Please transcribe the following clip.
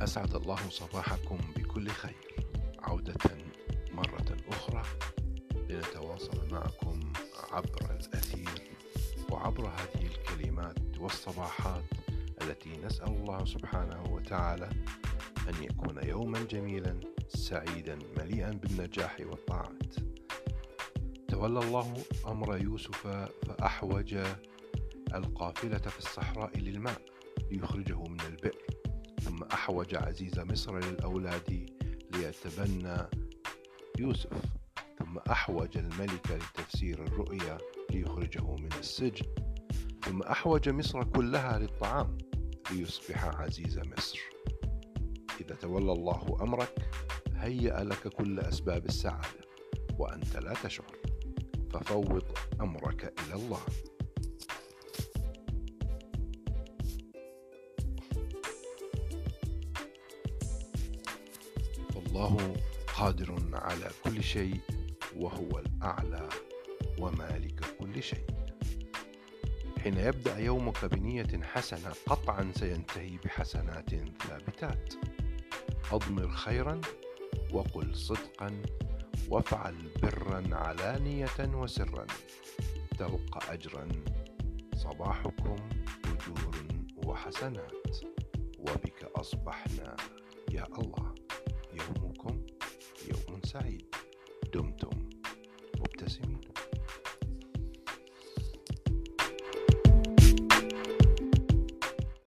أسعد الله صباحكم بكل خير. عودة مرة أخرى لنتواصل معكم عبر الأثير وعبر هذه الكلمات والصباحات التي نسأل الله سبحانه وتعالى أن يكون يوما جميلا سعيدا مليئا بالنجاح والطاعات. تولى الله أمر يوسف فأحوج القافلة في الصحراء للماء ليخرجه من البئر. أحوج عزيز مصر للأولاد ليتبنى يوسف ثم أحوج الملك لتفسير الرؤيا ليخرجه من السجن ثم أحوج مصر كلها للطعام ليصبح عزيز مصر. إذا تولى الله أمرك هيأ لك كل أسباب السعادة وأنت لا تشعر ففوض أمرك إلى الله. الله قادر على كل شيء وهو الأعلى ومالك كل شيء. حين يبدأ يومك بنية حسنة قطعا سينتهي بحسنات ثابتات. أضمر خيرا وقل صدقا وافعل برا علانية وسرا. تلقى أجرا صباحكم أجور وحسنات. وبك أصبحنا يا الله. website